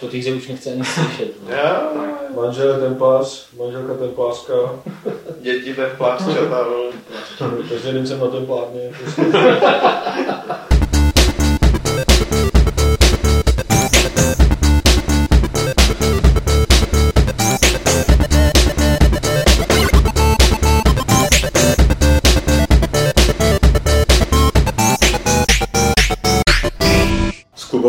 To ty už nechce ani slyšet. No. Já, Manžel je templář, manželka templářka. děti templářčata, vole. Každý den jsem na templárně.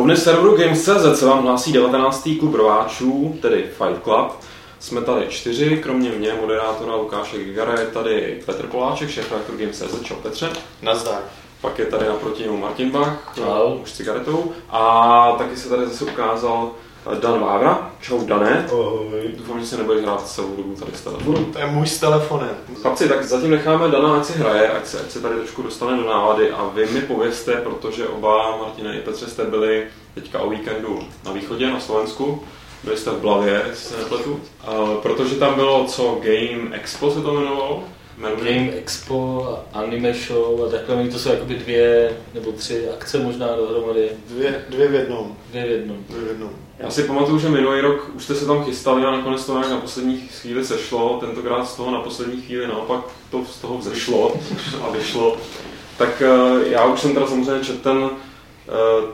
Klubovny serveru Games.cz se vám hlásí 19. klub rváčů, tedy Fight Club. Jsme tady čtyři, kromě mě, moderátora Lukáše Gigara, je tady Petr Poláček, šéf redaktor Games.cz, čau Petře. Nazdar. Pak je tady naproti němu Martin Bach, Čau. už s cigaretou. A taky se tady zase ukázal Dan Vávra. Čau Dané. Ahoj. Doufám, že si nebudeš hrát celou dobu tady s telefonem. Budu. To je můj s telefonem. Chlapci, tak zatím necháme Dana, ať si hraje, ať se, ať se tady trošku dostane do nálady a vy mi povězte, protože oba, Martina i Petře, jste byli teďka o víkendu na východě, na Slovensku. Byli jste v Blavě, jestli se nepletu. Uh, protože tam bylo co Game Expo se to jmenovalo. Jmenuje- Game Expo, Anime Show a takhle, oni to jsou jakoby dvě nebo tři akce možná dohromady, Dvě, dvě v jednom. dvě v jednom. Dvě v jednom. Já si pamatuju, že minulý rok už jste se tam chystali a nakonec to nějak na poslední chvíli sešlo, tentokrát z toho na poslední chvíli naopak to z toho vzešlo a vyšlo. Tak eh, já už jsem teda samozřejmě četl ten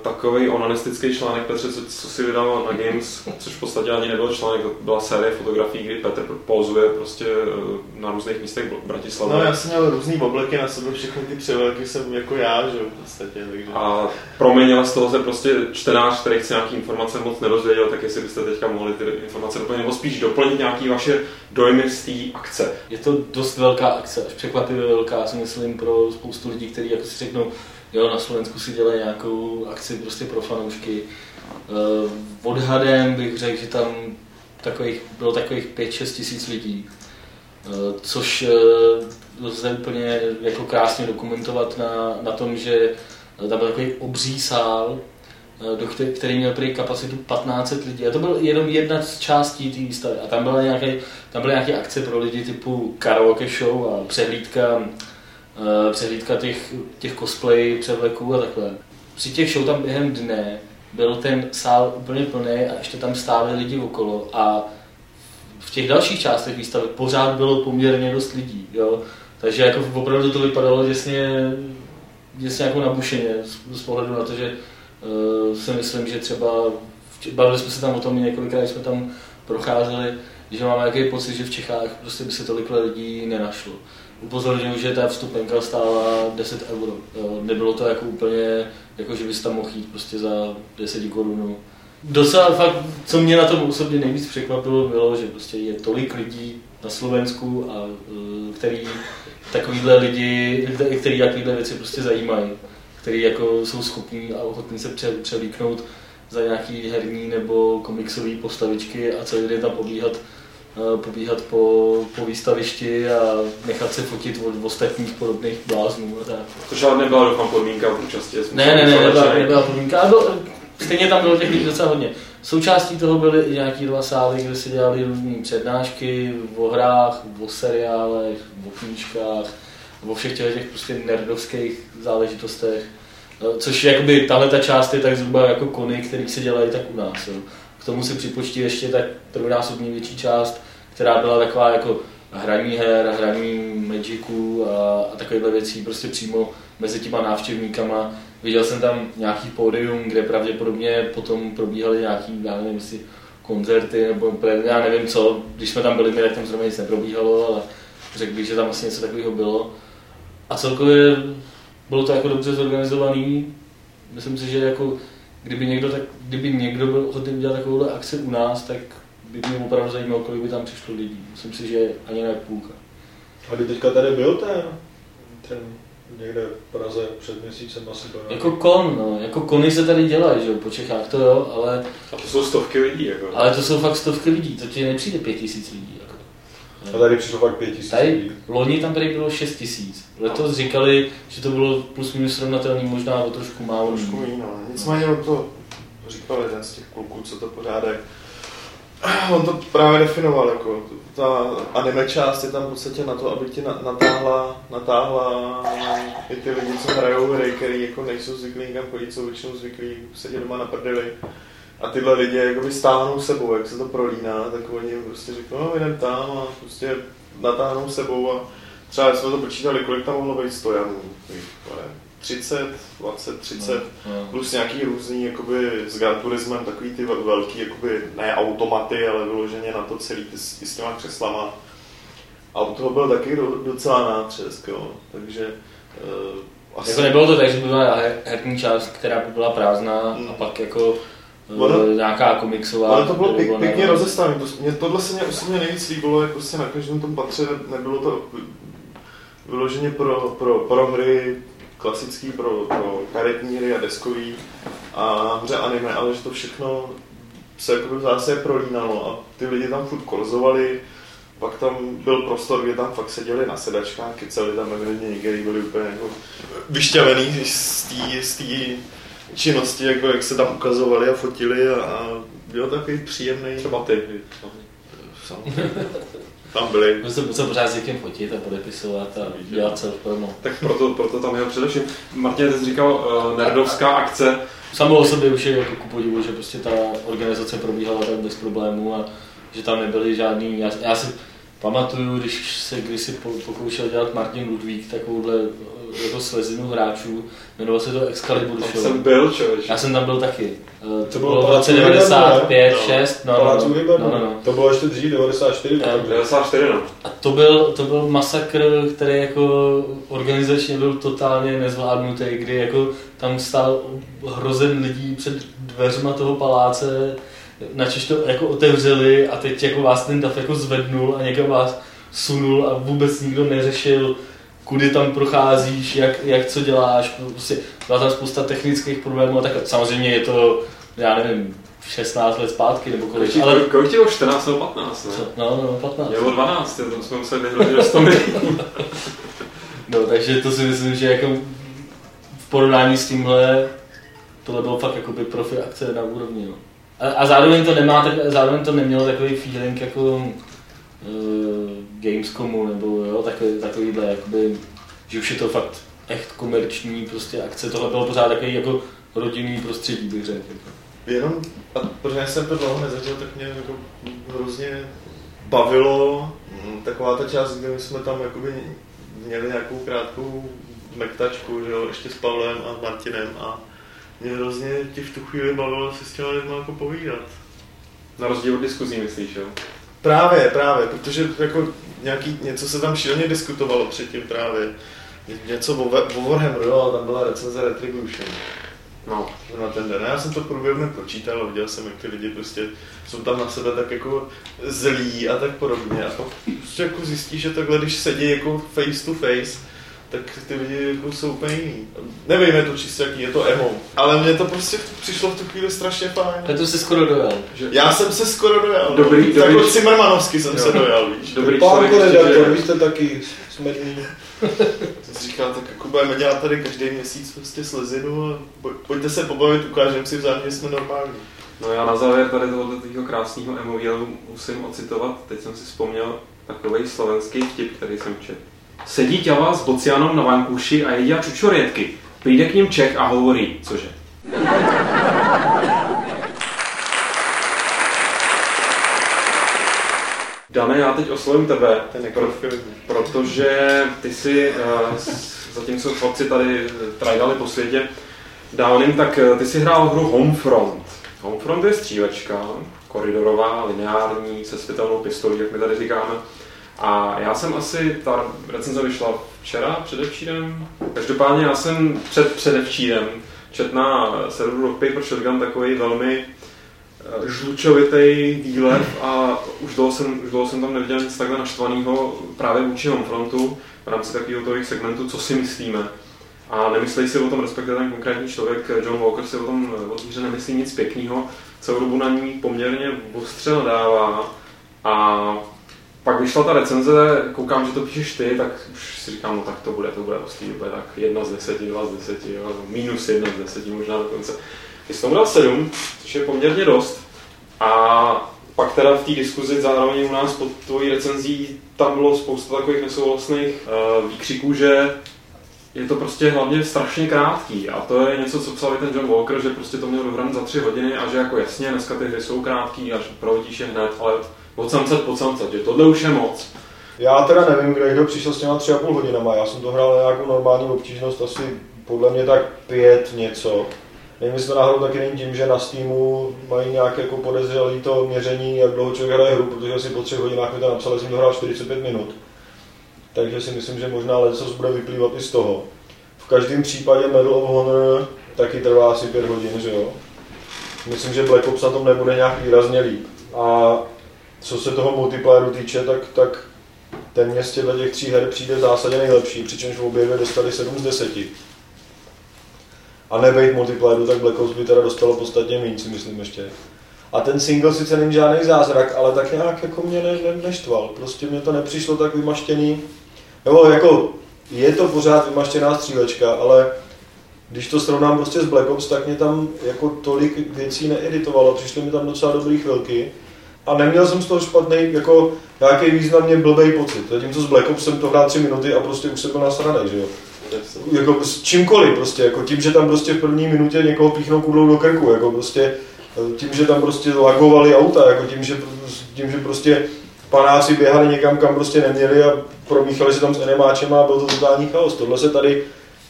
takový onanistický článek Petře, co, co si vydal na Games, což v podstatě ani nebyl článek, to byla série fotografií, kdy Petr pozuje prostě eh, na různých místech v Bratislavě. No já jsem měl různý obleky na sebe, všechny ty převleky jsem jako já, že v podstatě, takže... A proměnila z toho se prostě čtenář, který chce nějaký informace moc nedozvěděl, tak jestli byste teďka mohli ty informace doplnit, nebo spíš doplnit nějaké vaše dojmy z té akce. Je to dost velká akce, až překvapivě velká, si myslím, pro spoustu lidí, kteří jako si řeknou, jo, na Slovensku si dělají nějakou akci prostě pro fanoušky. Uh, odhadem bych řekl, že tam takových, bylo takových 5-6 tisíc lidí, uh, což uh, lze úplně jako krásně dokumentovat na, na tom, že tam byl takový obří sál, do který, který měl prý kapacitu 1500 lidí. A to byl jenom jedna z částí té výstavy. A tam, byla nějaké, tam byly nějaké akce pro lidi typu karaoke show a přehlídka přehlídka těch, těch cosplay, převleků a takhle. Při těch show tam během dne byl ten sál úplně plný a ještě tam stáli lidi okolo a v těch dalších částech výstavy pořád bylo poměrně dost lidí, jo. Takže jako opravdu to vypadalo děsně, děsně jako nabušeně z, z pohledu na to, že uh, si myslím, že třeba, bavili jsme se tam o tom několikrát, jsme tam procházeli, že mám nějaký pocit, že v Čechách prostě by se tolik lidí nenašlo upozorňuji, že ta vstupenka stála 10 euro. Nebylo to jako úplně, jako že bys tam mohl jít prostě za 10 korun. Docela fakt, co mě na tom osobně nejvíc překvapilo, bylo, že prostě je tolik lidí na Slovensku, a, eh, který takovýhle lidi, který takovýhle věci prostě zajímají, který jako jsou schopní a ochotní se pře, převlíknout za nějaký herní nebo komiksové postavičky a celý den tam pobíhat pobíhat po, po výstavišti a nechat se fotit od ostatních podobných bláznů a tak. To žádná nebyla doufám podmínka v účasti. Ne, ne, ne, nebyla, nebyla podmínka, ale byl, stejně tam bylo těch lidí docela hodně. Součástí toho byly i nějaký dva sály, kde se dělali různé přednášky o hrách, o seriálech, o knížkách, o všech těch, těch prostě nerdovských záležitostech. Eh, Což jakoby tahle ta část je tak zhruba jako kony, který se dělají tak u nás. Jo. K tomu si připočtí ještě tak trojnásobně větší část, která byla taková jako hraní her, hraní Magicu a, a takovéhle věcí prostě přímo mezi těma návštěvníkama. Viděl jsem tam nějaký pódium, kde pravděpodobně potom probíhaly nějaký, já nevím, jestli koncerty nebo já nevím co. Když jsme tam byli, my, tak tam zrovna nic neprobíhalo, ale řekl bych, že tam asi něco takového bylo. A celkově bylo to jako dobře zorganizovaný. Myslím si, že jako kdyby někdo, tak, kdyby někdo byl ochotný udělat takovouhle akci u nás, tak by mě opravdu zajímalo, kolik by tam přišlo lidí. Myslím si, že ani ne půlka. A kdy teďka tady byl ten, ten někde v Praze před měsícem asi byl. Jako kon, no, jako kony se tady dělají, že jo, po Čechách, to jo, ale, A to jsou stovky lidí, jako. ale to jsou fakt stovky lidí, to ti nepřijde pět tisíc lidí. A tady přišlo fakt pět tisíc Tady loni tam tady bylo 6 tisíc. Letos říkali, že to bylo plus minus srovnatelný, možná o trošku málo. Trošku méně, no. Nicméně on to říkal jeden z těch kluků, co to pořádají. On to právě definoval, jako ta anime část je tam v podstatě na to, aby ti na- natáhla, natáhla i ty lidi, co hrajou hry, který jako nejsou zvyklí někam chodit, jsou většinou zvyklí sedět doma na prdeli. A tyhle lidi jakoby stáhnou sebou, jak se to prolíná, tak oni prostě řeknou, no jdem tam a prostě natáhnou sebou a třeba jsme to počítali, kolik tam mohlo být stojanů, 30, 20, 30, No. plus nějaký různý, jakoby s Gran Turismem, takový ty vel- velký, jakoby ne automaty, ale vyloženě na to celý ty, s- s těma křeslama. A u toho byl taky do, docela nátřesk, jo. takže uh, asi... Jako nebylo to tak, že by byla her- herní část, která by byla prázdná Hmm. a pak jako Ono- eh, nějaká komiksová. Ale to bylo nebo pěk, ne- pěkně rozestavené. To, mě, tohle se mě osobně nejvíc líbilo, jak prostě na každém tom patře ne- nebylo to vyloženě pro, pro, pro hry klasický, pro, pro karetní hry a deskový a nahoře anime, ale že to všechno se jako zásadě prolínalo a ty lidi tam furt korzovali, pak tam byl prostor, kde tam fakt seděli na sedačkách, keceli tam evidentně někdy byli úplně jako vyšťavený z té činnosti, jako jak se tam ukazovali a fotili a, a byl takový příjemný. Třeba ty. Samozřejmě. Tam byli. Prostě se pořád s někým fotit a podepisovat a dělat self promo. Tak proto, proto tam je především. Martin, ty jsi říkal uh, nerdovská akce. Samo o sobě už je jako ku podivu, že prostě ta organizace probíhala tak bez problémů a že tam nebyly žádný, já, já si pamatuju, když se kdysi po- pokoušel dělat Martin Ludvík takovouhle eh, jako slezinu hráčů, jmenovalo se to Excalibur Tam Show. jsem byl, člověč. Já jsem tam byl taky. Eh, To To bylo v roce Vybernu, 95, ne? 6, no, no, no, Vybernu. no, no, no. To bylo ještě dřív, 94. Eh, takže- 94, no. A to byl, to byl masakr, který jako organizačně byl totálně nezvládnutý, kdy jako tam stál hrozen lidí před dveřma toho paláce, načež to jako otevřeli a teď jako vás ten dav jako zvednul a někam vás sunul a vůbec nikdo neřešil, kudy tam procházíš, jak, jak co děláš, prostě byla tam spousta technických problémů a tak samozřejmě je to, já nevím, 16 let zpátky nebo kolik, Kolik, ale kolik ti bylo? 14 nebo 15, ne? co? No, no, 15. Mě bylo 12, jo, tam jsme museli vyhrožit do 100 milionů. No, takže to si myslím, že jako v porovnání s tímhle tohle bylo fakt jakoby profi akce na úrovni. No. A, a, zároveň to nemá, tak, zároveň to nemělo takový feeling jako Gamescomu nebo jo, takový, takovýhle, jakoby, že už je to fakt echt komerční prostě akce. Tohle bylo pořád takový jako rodinný prostředí, bych řekl. Jako. Jenom, a protože jsem to dlouho nezažil, tak mě jako hrozně bavilo mm, taková ta část, kdy my jsme tam jakoby měli nějakou krátkou mektačku, že jo, ještě s Pavlem a Martinem a mě hrozně tě v tu chvíli bavilo si s těma lidma jako povídat. Na rozdíl od diskuzí, myslíš, jo? Právě, právě, protože jako nějaký, něco se tam šíleně diskutovalo předtím právě. Něco o, o Warhammeru, jo, tam byla recenze Retribution No. na ten den. Já jsem to průběžně pročítal a viděl jsem, jak ty lidi prostě jsou tam na sebe tak jako zlí a tak podobně. A pak prostě jako zjistíš, že takhle, když sedí jako face to face, tak ty lidi jako jsou úplně jiný. Nevím, je to čistě jaký, je to emo. Ale mně to prostě přišlo v tu chvíli strašně fajn. A to se skoro dojel. Že... Já jsem se skoro dojal. Dobrý- tak dobrý- jako Cimrmanovsky jsem Jo. se dojal, víš. Dobrý redaktor, žije. vy jste taky smedný. Jsem si říkal, tak jako budeme dělat tady každý měsíc prostě slezinu a poj- pojďte se pobavit, ukážeme si vzájemně, jsme normální. No já na závěr tady tohoto krásného emojilu musím ocitovat, teď jsem si vzpomněl takový slovenský vtip, který jsem četl. Sedí ťava s bocianom na vankúši a jedia čučoriedky. Přijde k ním Čech a hovorí, cože? Dane, já teď oslovím tebe, Ten pro, protože ty si, uh, zatímco chlapci tady trajdali po světě dávným, tak eh, ty si hrál hru Homefront. Homefront je střílečka, koridorová, lineární, se světelnou pistolí, jak my tady říkáme. A já jsem asi, ta recenze vyšla včera, předevčírem. Každopádně já jsem před předevčírem čet na serveru Rock Paper Shotgun takový velmi eh, žlučovitý výlev a už dlouho jsem, už dlouho jsem tam neviděl nic takhle naštvaného právě vůči Homefrontu v rámci takového toho segmentu, co si myslíme. A nemyslí si o tom, respektive ten konkrétní člověk, John Walker, si o tom o té hře nemyslí nic pěkného, celou dobu na ní poměrně ostře nadává. A pak vyšla ta recenze, koukám, že to píšeš ty, tak už si říkám, no tak to bude, to bude ostrý, bude tak jedna z deseti, dva z deseti, jo, minus jedna z deseti možná dokonce. Ty jsi tomu dal sedm, což je poměrně dost. A pak teda v té diskuzi zároveň u nás pod tvojí recenzí tam bylo spousta takových nesouhlasných uh, výkřiků, že je to prostě hlavně strašně krátký a to je něco, co psal i ten John Walker, že prostě to měl dohran za tři hodiny a že jako jasně, dneska ty hry jsou krátký a že je hned, ale od samcat po samcat, že tohle už je moc. Já teda nevím, kde kdo přišel s těma tři a půl hodinama, já jsem to hrál na nějakou normální obtížnost, asi podle mě tak pět něco. Nevím, jestli to náhodou taky není tím, že na Steamu mají nějaké jako podezřelé to měření, jak dlouho člověk hraje hru, protože asi po třech hodinách mi to napsal, že jsem to hrál 45 minut. Takže si myslím, že možná letos bude vyplývat i z toho. V každém případě Medal of Honor taky trvá asi 5 hodin, že jo? Myslím, že Black Ops na tom nebude nějak výrazně líp. A co se toho multiplayeru týče, tak, tak ten mě z těch tří her přijde v zásadě nejlepší, přičemž v obě dvě dostali 7 z 10. A nebejt multiplayeru, tak Black Ops by teda dostalo podstatně méně, si myslím ještě. A ten single sice není žádný zázrak, ale tak nějak jako mě ne, ne, neštval. Prostě mě to nepřišlo tak vymaštěný. Nebo jako je to pořád vymaštěná střílečka, ale když to srovnám prostě s Black Ops, tak mě tam jako tolik věcí needitovalo. Přišly mi tam docela dobrý chvilky. A neměl jsem z toho špatný, jako nějaký významně blbý pocit. Zatímco s Black Ops jsem to hrál tři minuty a prostě už jsem byl nasranej, že jo. Jako s čímkoliv prostě, jako tím, že tam prostě v první minutě někoho píchnou kudlou do krku, jako prostě tím, že tam prostě lagovali auta, jako tím, že, tím, že prostě panáci běhali někam, kam prostě neměli a promíchali se tam s enemáčem a byl to totální chaos. Tohle se tady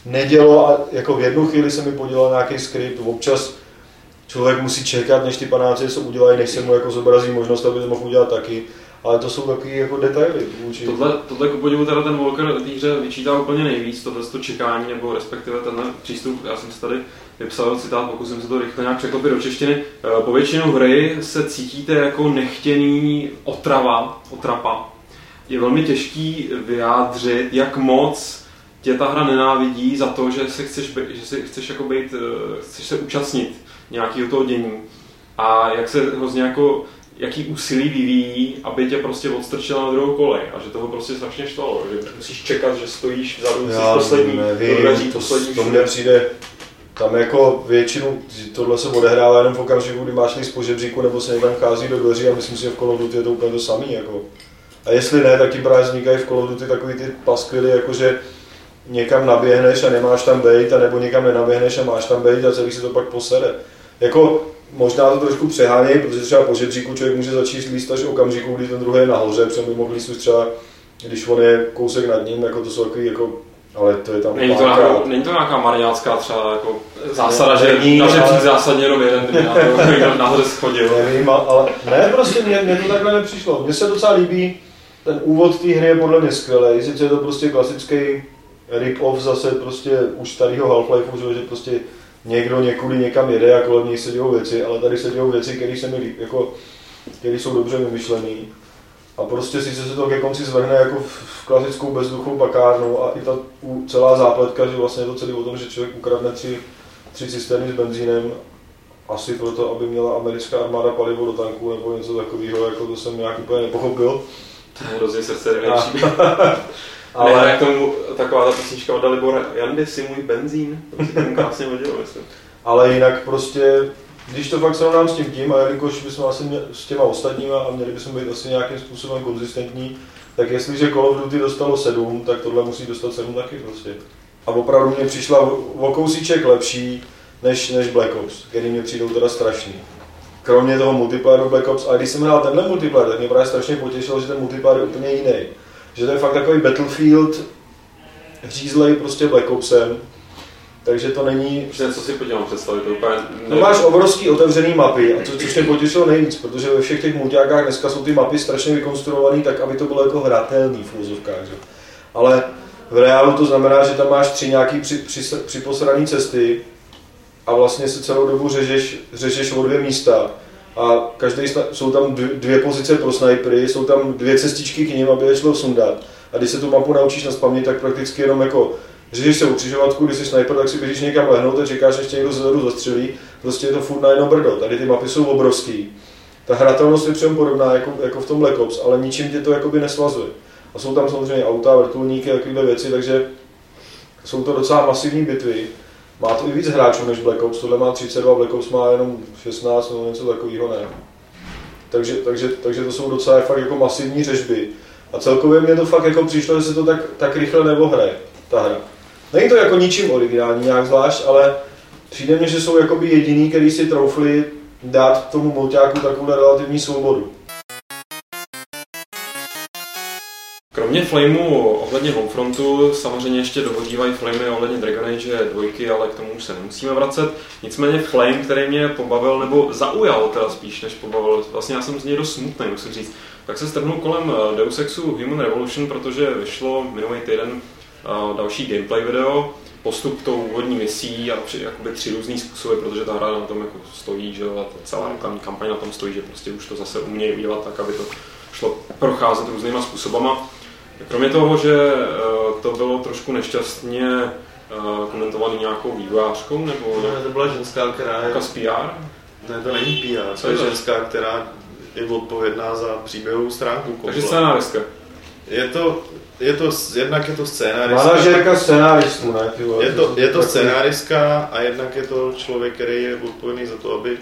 nedělo a jako v jednu chvíli se mi podělal nějaký skript, občas člověk musí čekat, než ty panáci se udělají, než se mu jako zobrazí možnost, aby to mohl udělat taky. Ale to jsou takové jako detaily. Vůči. Tohle, tohle ku podivu teda ten Walker týře vyčítá úplně nejvíc, tohle to čekání nebo respektive tenhle přístup, já jsem si tady vypsal citát, pokusím se to rychle nějak překlopit do češtiny. Eh, po většinu hry se cítíte jako nechtěný otrava, otrapa. Je velmi těžký vyjádřit, jak moc tě ta hra nenávidí za to, že se chceš, že si chceš, jako být, eh, chceš se účastnit nějakého toho dění. A jak se hrozně jako jaký úsilí vyvíjí, aby tě prostě odstrčila na druhou kolej a že toho prostě strašně štvalo, že musíš čekat, že stojíš vzadu, jsi poslední, nevím, dveří, to, poslední to mně přijde, tam jako většinu, tohle se odehrává jenom v okamžiku, kdy máš list po žebříku nebo se někam chází do dveří a myslím si, že v Call Duty je to úplně to samý. Jako. A jestli ne, tak ti právě vznikají v Call of Duty takový ty paskvily, jako že někam naběhneš a nemáš tam bejt, a nebo někam nenaběhneš a máš tam bejt a celý si to pak posede. Jako možná to trošku přehánějí, protože třeba po žebříku člověk může začít líst až okamžiku, kdy ten druhý je nahoře, protože by mohl líst třeba, když on je kousek nad ním, jako to jsou takový jako ale to je tam není to, nějaká, není to nějaká mariácká třeba jako zásada, že není, na žebřík ale... zásadně jenom jeden, na to nahoře schodil. Nevím, ale ne, prostě mě, mě to takhle nepřišlo. Mně se docela líbí, ten úvod té hry je podle mě skvělý, sice je to prostě klasický rip-off zase prostě už starého Half-Life, že prostě někdo někudy někam jede a kolem něj se dějou věci, ale tady se dějou věci, které se mi líp, jako, které jsou dobře vymyšlené. A prostě si se to ke konci zvrhne jako v klasickou bezduchou bakárnu a i ta celá zápletka, že vlastně je to celý o tom, že člověk ukradne tři, tři cisterny s benzínem, asi proto, aby měla americká armáda palivo do tanku nebo něco takového, jako to jsem nějak úplně nepochopil. To je hrozně srdce Ale ne, jak tomu taková ta písnička od Dalibora Jandy si můj benzín, to si tam krásně hodilo, myslím. Ale jinak prostě, když to fakt srovnám s tím tím, a jelikož bychom asi mě, s těma ostatníma a měli bychom být asi nějakým způsobem konzistentní, tak jestliže Call of Duty dostalo 7, tak tohle musí dostat 7 taky prostě. A opravdu mě přišla o kousíček lepší než, než Black Ops, který mě přijdou teda strašný. Kromě toho multiplayeru Black Ops, a když jsem hrál tenhle multiplayer, tak mě právě strašně potěšilo, že ten multiplayer je úplně jiný že to je fakt takový Battlefield řízlej prostě Black Opsem, takže to není... Že co si podívám představit, to úplně... No máš obrovský otevřený mapy, a to, což mě potěšilo nejvíc, protože ve všech těch multiákách dneska jsou ty mapy strašně vykonstruované tak, aby to bylo jako hratelný v úzovkách, že? Ale v reálu to znamená, že tam máš tři nějaký při, při, připosraný cesty a vlastně se celou dobu řežeš, řežeš o dvě místa a každý, jsou tam dvě pozice pro snipery, jsou tam dvě cestičky k ním, aby je šlo sundat. A když se tu mapu naučíš na spaměť, tak prakticky jenom jako řešíš se u křižovatku, když jsi sniper, tak si běžíš někam lehnout a čekáš, než tě někdo zezadu zastřelí. Prostě je to furt na jedno brdo. Tady ty mapy jsou obrovský. Ta hratelnost je přem podobná jako, jako, v tom Black Ops, ale ničím tě to jakoby nesvazuje. A jsou tam samozřejmě auta, vrtulníky a takové věci, takže jsou to docela masivní bitvy. Má to i víc hráčů než Black Ops, tohle má 32, Black Ops má jenom 16 nebo něco takového, ne. Takže, takže, takže to jsou docela fakt jako masivní řežby. A celkově mě to fakt jako přišlo, že se to tak, tak rychle neohraje, ta hra. Není to jako ničím originální nějak zvlášť, ale přijde mně, že jsou jakoby jediný, který si troufli dát tomu mulťáku takovou relativní svobodu. Kromě Flameu ohledně Homefrontu samozřejmě ještě dohodívají Flamey ohledně Dragon Age dvojky, ale k tomu už se nemusíme vracet. Nicméně Flame, který mě pobavil, nebo zaujal teda spíš než pobavil, vlastně já jsem z něj dost smutný, musím říct, tak se strhnul kolem eh, Deus Exu Human Revolution, protože vyšlo minulý týden eh, další gameplay video, postup tou úvodní misí a při, jakoby tři různý způsoby, protože ta hra na tom jako stojí, že a celá reklamní kampaň na tom stojí, že prostě už to zase umějí udělat tak, aby to šlo procházet různýma způsobama. Kromě toho, že eh, to bylo trošku nešťastně eh, komentovaný nějakou vývojářkou nebo Ne, to byla ženská, která je... nějaká z PR, Ne, to není PR, to je je to? ženská, která je odpovědná za příběhovou stránku. takže komple. scénáristka. Je to, je to, jednak je to scénárista. Manažerka scénáristů, ne? Ty vole, Je to, je to scénáristka a jednak je to člověk, který je odpovědný za to, aby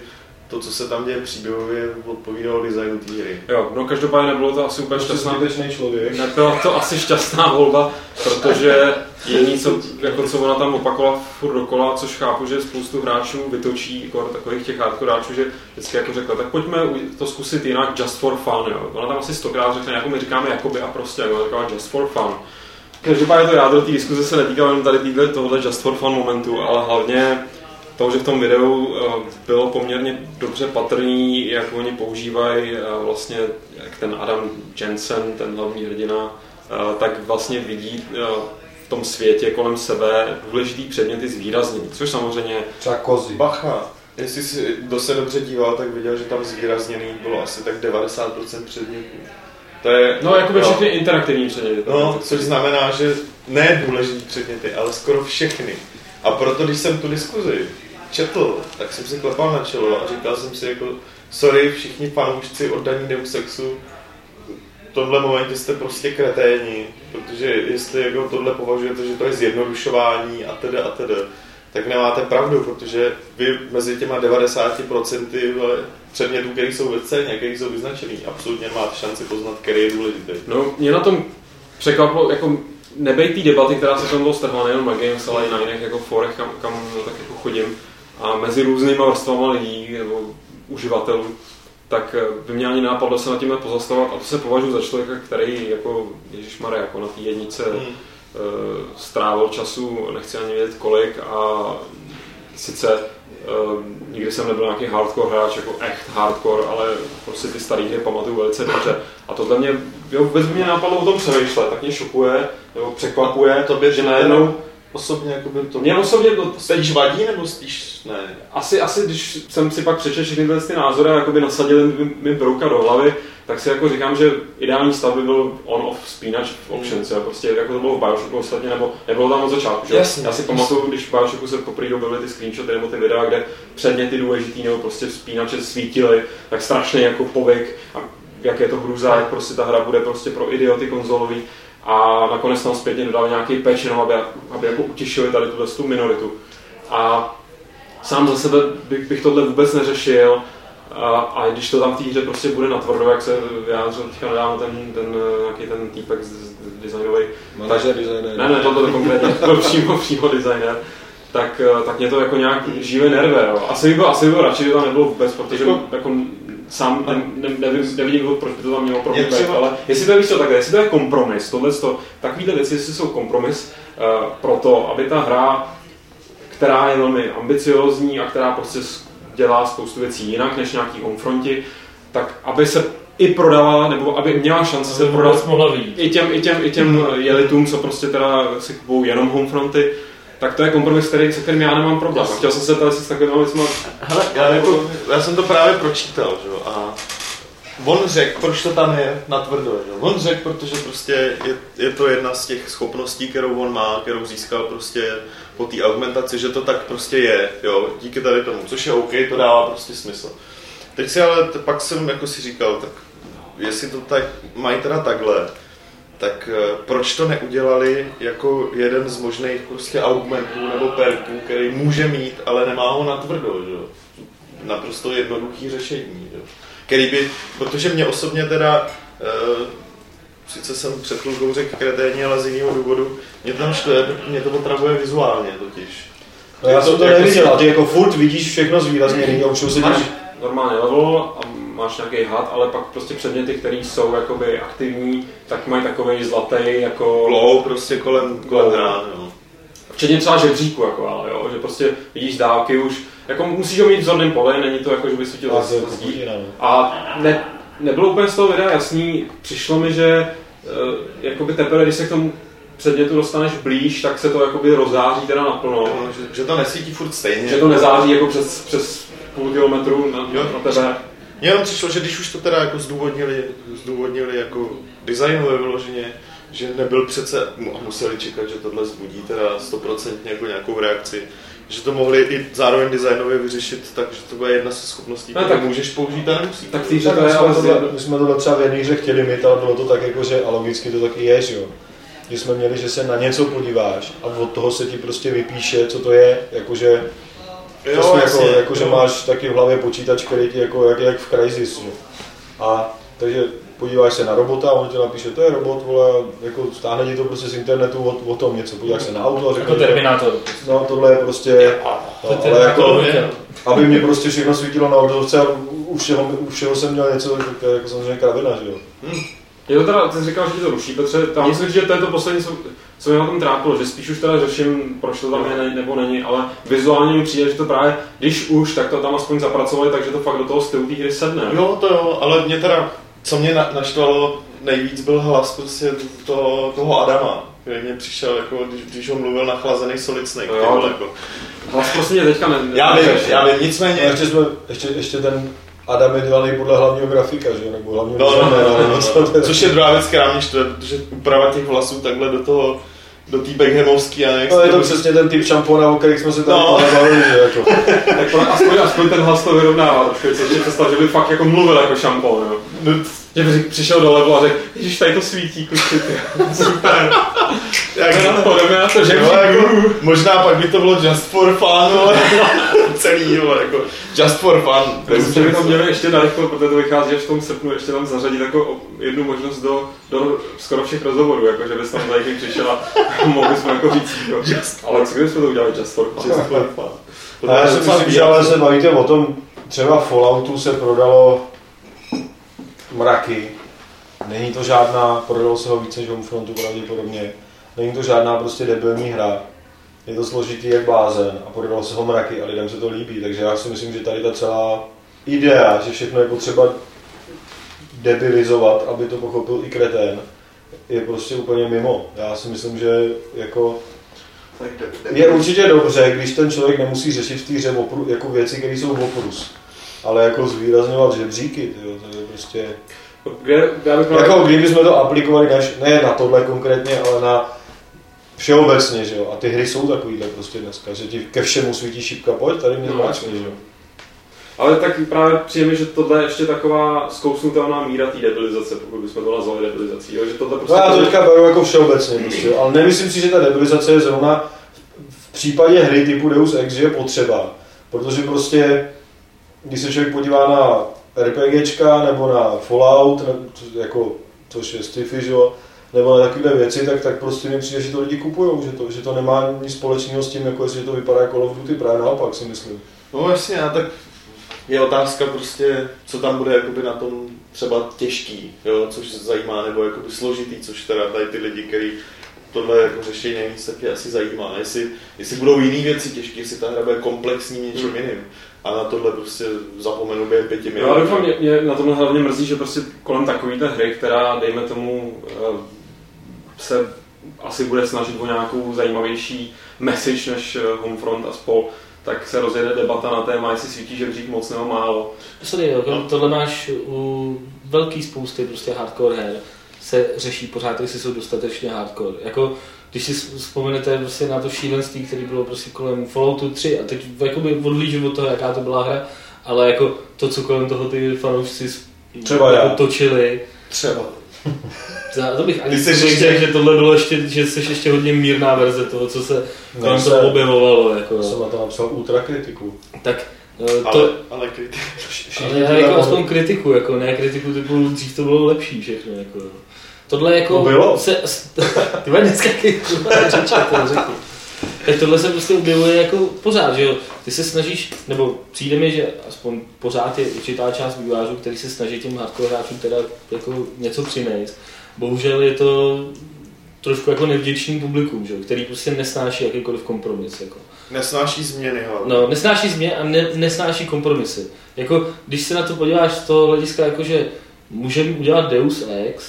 to, co se tam děje příběhově, odpovídalo designu té hry. Jo, no každopádně nebylo to asi úplně Prostě šťastná člověk. Nebyla to asi šťastná volba, protože jediný, co, jako co ona tam opakovala furt dokola, což chápu, že spoustu hráčů vytočí, jako takových těch hardcore hráčů, že vždycky jako řekla, tak pojďme to zkusit jinak, just for fun, jo. Ona tam asi stokrát řekne, jako my říkáme jakoby a prostě, jako ona říkala just for fun. Každopádně to jádro té diskuze se netýkalo jenom tady týhle tohle just for fun momentu, ale hlavně toho, že v tom videu eh, bylo poměrně dobře patrný, jak oni používají eh, vlastně, jak ten Adam Jensen, ten hlavní hrdina, eh, tak vlastně vidí v tom světě kolem sebe důležitý předměty zvýraznění, což samozřejmě Třeba kozy. Bacha, jestli si kdo se dobře díval, tak viděl, že tam zvýrazněný bylo asi tak 90% předmětů. To je, No, jakoby jo. všechny interaktivní předměty. No, což znamená, že ne důležitý předměty, ale skoro všechny. A proto, když jsem tu diskuzi četl, tak jsem si klepal na čelo a říkal jsem si jako, sorry všichni fanoušci oddaní Deus Exu, v tomhle momentě jste prostě kreténi, protože jestli jako tohle považujete, že to je zjednodušování a teda a teda, tak nemáte pravdu, protože vy mezi těma 90% vole, předmětů, které jsou ve scéně, které jsou vyznačený, absolutně nemáte šanci poznat, který je důležitý. No, mě na tom překvapilo, jako nebej té debaty, která se tam bylo strhla nejenom na Games, ale i na jiných jako forech, kam, kam tak jako chodím, a mezi různýma vrstvama lidí nebo uživatelů, tak eh, by mě ani nápadlo se nad tím pozastavovat a to se považuji za člověka, který jako Ježíš jako na té jednice Hmm. eh, strávil času, nechci ani vědět kolik a sice Uh, nikdy jsem nebyl nějaký hardcore hráč, jako echt hardcore, ale prostě ty staré hry pamatuju velice dobře. A tohle mě, jo, vůbec by mě napadlo o tom přemýšlet, tak mě šokuje, nebo překvapuje, Tobě že najednou, Osobně jako by to... mě osobně to Spíš vadí nebo spíš ne? asi, asi když jsem si pak přečetl všechny tyhle ty názory a jakoby nasadili mi, mi brouka do hlavy, tak si jako říkám, že ideální stav by byl on-off spínač v options, jo. prostě jako to bylo v Bioshocku ostatně, nebo nebylo tam od začátku. Že? Jasně. Já si pamatuju, když v Bioshocku se poprvé objevily ty screenshoty nebo ty videa, kde předměty důležitý nebo prostě spínače svítily, tak strašný jako povyk a jak je to hrůza, jak prostě ta hra bude prostě pro idioty konzolový a nakonec tam zpětně dodali nějaký patch, jenom aby, aby jako utěšili tady tuhle tu minoritu. A sám za sebe bych, bych tohle vůbec neřešil. A, a když to tam v té hře prostě bude natvrdo, jak se vyjádřil teďka nedávno ten, ten, nějaký ten týpek z, z designový, Manažer, designer. ne, ne, tohle to konkrétně, to přímo, přímo designer, tak, eh, tak mě to jako nějak živé nerve. Jo. Asi bych byl, asi bych byl radši, že to nebylo vůbec, protože Jako- jako, sám ne, ne, nevím, nevidím důvod, proč by to tam mělo problém, Je třeba- ale jestli to je co, takhle, jestli to je kompromis, tohle to, takovýhle věci, jestli jsou kompromis uh, pro to, aby ta hra, která je velmi ambiciozní a která prostě dělá spoustu věcí jinak než nějaký homefronti, tak aby se i prodala, nebo aby měla šanci se prodat mohla i těm, i těm, i těm jelitům, co prostě teda si kupují jenom homefronty, tak to je kompromis, který, se kterým já nemám problém. A chtěl jsem se tady s takovými věcmi Hele, já, jako, já jsem to právě pročítal, že jo, a on řekl, proč to tam je na tvrdo, že. On řekl, protože prostě je, je, to jedna z těch schopností, kterou on má, kterou získal prostě po té augmentaci, že to tak prostě je, jo, díky tady tomu, což je OK, to dává prostě smysl. Teď si ale, pak jsem jako si říkal, tak jestli to tak mají teda takhle, tak eh, proč to neudělali jako jeden z možných prostě augmentů nebo perků, který může mít, ale nemá ho na tvrdo, že jo? Naprosto jednoduchý řešení, že jo? Který by, protože mě osobně teda, eh, sice jsem před chvilkou řekl kreténi, ale z jiného důvodu, mě tam štve, mě to otravuje vizuálně totiž. No já jsem to Jako neviděl, si- a ty jako furt vidíš všechno zvýrazněný a už se Máš normálně level a máš nějaký had, ale pak prostě předměty, které jsou jakoby aktivní, tak mají takový zlatý jako... Glow prostě kolem, kolem Glow. hrán, jo. Včetně třeba žebříku, jako, ale jo, že prostě vidíš dálky už, jako musíš ho mít v zorném poli, není to jako, že by svítil za zdí. no. A ne, nebylo úplně z toho videa jasný, přišlo mi, že uh, jakoby teprve, když se k tomu předmětu dostaneš blíž, tak se to jakoby rozzáří teda naplno. Jo, že, že to nesvítí furt stejně. Že to nezáří jako přes, přes půl kilometru na, Jo. na tebe. Mně jenom přišlo, že když už to teda jako zdůvodnili, zdůvodnili jako designově vyloženě, že nebyl přece, museli čekat, že tohle zbudí teda 100% jako nějakou reakci, že to mohli i zároveň designově vyřešit tak, že to bude jedna ze schopností, No, které tak- můžeš použít a nemusíš. Tak Tak to my jsme, tohle, my jsme tohle třeba v jedné hře chtěli mít, ale bylo to tak jako, že a logicky to taky je, že jo. Že jsme měli, že se na něco podíváš a od toho se ti prostě vypíše, co to je, jakože Jo, Přesně jasně, jako, jako že jo. máš taky v hlavě počítač, který ti jako, jak, jak v Crysis. A takže podíváš se na robota a on ti napíše, to je robot, vole, a jako stáhne ti to prostě z internetu o, o tom něco. Podíváš se na auto a řekne, Jako Terminátor. no tohle je prostě, no, ale jako, je. aby mě prostě všechno svítilo na obdovce a u všeho, u všeho jsem měl něco, tak to je jako samozřejmě kravina, že jo. Je to teda, ty jsi říkal, že ti to ruší, Petře, já myslím, že to je to poslední, co, co mě na tom trápilo, že spíš už teda řeším, proč to tam je ne, nebo není, ale vizuálně mi přijde, že to právě, když už, tak to tam aspoň zapracovali, takže to fakt do toho stylu té hry sedne. Jo, to jo, ale mě teda, co mě na, naštvalo nejvíc, byl hlas prostě toho, toho Adama, který mě přišel, jako, když, když ho mluvil na chlazený Solid Snake. Jo, to- jako. Hlas prostě mě teďka ne... Já vím, já vím, nicméně, ještě, jsme, ještě, ještě ten Adam je dělaný podle hlavního grafika, že jo, nebo hlavního No, no, no, no, no, co no. je. Což je druhá věc, která mě štve, protože úprava těch vlasů takhle do toho, do té Beckhamovský a jak No, je to přesně ten typ šampona, o kterých jsme se tady No. no. bavili, že jako. Tak pro, aspoň, aspoň ten hlas to vyrovnává trošku, co si představ, že by fakt jako mluvil jako šampon, jo. No, Že by přišel do levelu a řekl, ježiš, tady to svítí, kluci. Super. Jak to, jdeme na to, že Jo, jako, možná pak by to bylo just for fun, ale celý, jo, jako just for fun. Myslím, že bychom měli ještě narychlo, protože to vychází až v tom srpnu, ještě tam zařadit jako jednu možnost do, do skoro všech rozhovorů, jako že bys tam za někým přišel a mohli jsme jako říct, jako, ale co kdybychom to udělali just for fun? Just for fun. To A já si myslím, že ale se bavíte o tom, třeba Falloutu se prodalo mraky. Není to žádná, prodalo se ho více než Homefrontu pravděpodobně. Není to žádná prostě debilní hra. Je to složitý jak blázen a prodalo se ho mraky a lidem se to líbí. Takže já si myslím, že tady ta celá idea, že všechno je potřeba debilizovat, aby to pochopil i kretén, je prostě úplně mimo. Já si myslím, že jako je určitě dobře, když ten člověk nemusí řešit v té hře opru, jako věci, které jsou oprus. Ale jako zvýrazňovat žebříky, tyjo, to je prostě... Kde, já bych Jako kdybychom to aplikovali než, ne na tohle konkrétně, ale na všeobecně, že jo. A ty hry jsou takovýhle prostě dneska, že ti ke všemu svítí šipka, pojď, tady mě No, zmáčkni, že jo. Ale tak právě přijde mi, že tohle je ještě taková zkousnutelná míra té debilizace, pokud bychom to nazvali debilizací. Jo? Že tohle prostě No já to teďka beru jako všeobecně, prostě, ale nemyslím si, že ta debilizace je zrovna v případě hry typu Deus Ex, že je potřeba. Protože prostě, když se člověk podívá na RPGčka nebo na Fallout, jako, což je sci-fi, že jo, nebo na takové věci, tak, tak prostě mi přijde, že to lidi kupují, že to, že to nemá nic společného s tím, jako jestli to vypadá jako Call Duty, právě naopak si myslím. No jasně, a tak je otázka prostě, co tam bude jakoby na tom třeba těžký, jo, což zajímá, nebo jakoby složitý, což teda tady ty lidi, kteří tohle jako řeší nejvíc, tak je asi zajímá. Jestli, jestli budou jiné věci těžké, jestli ta hra bude komplexní něčím Hmm. jiným. A na tohle prostě zapomenu během pěti minut. Já doufám, mě, mě na tomhle hlavně mrzí, že prostě kolem takovýhle hry, která, dejme tomu, eh, se asi bude snažit o nějakou zajímavější message než eh, Homefront a spol, tak se rozjede debata na téma, jestli svítí žebřík moc nebo málo. Sorry, jako tohle máš u velký spousty prostě hardcore her, se řeší pořád, jestli jsou dostatečně hardcore. Jako, když si vzpomenete prostě na to šílenství, které bylo prostě kolem Falloutu 3 a teď jakoby odhlížím od toho, jaká to byla hra, ale jako to, co kolem toho ty fanoušci Třeba jako já. točili, Třeba. To bych ani Ty jsi řekl, ještě- že tohle bylo ještě, že jsi ještě hodně mírná verze toho, co se kolem se- toho objevovalo. Jako, Já jsem na to napsal ultra kritiku. tak eh, to, Ale, ale kritik. Ale já jako aspoň kritiku, jako ne kritiku typu dřív to bylo lepší všechno, jako. tohle jako... No bylo. Se, ty dneska řeči, to řekni. Tak tohle se prostě objevuje jako pořád, že jo. Ty se snažíš, nebo přijde mi, že aspoň pořád je určitá část vývářů, který se snaží těm hardcore hráčům teda jako něco přinést. Bohužel je to trošku jako nevděčný publikum, že jo, který prostě nesnáší jakýkoliv kompromis. Jako. Nesnáší změny hlavně. No, nesnáší změny a ne, nesnáší kompromisy. Jako, když se na to podíváš z toho hlediska, jako, že můžeme udělat Deus Ex,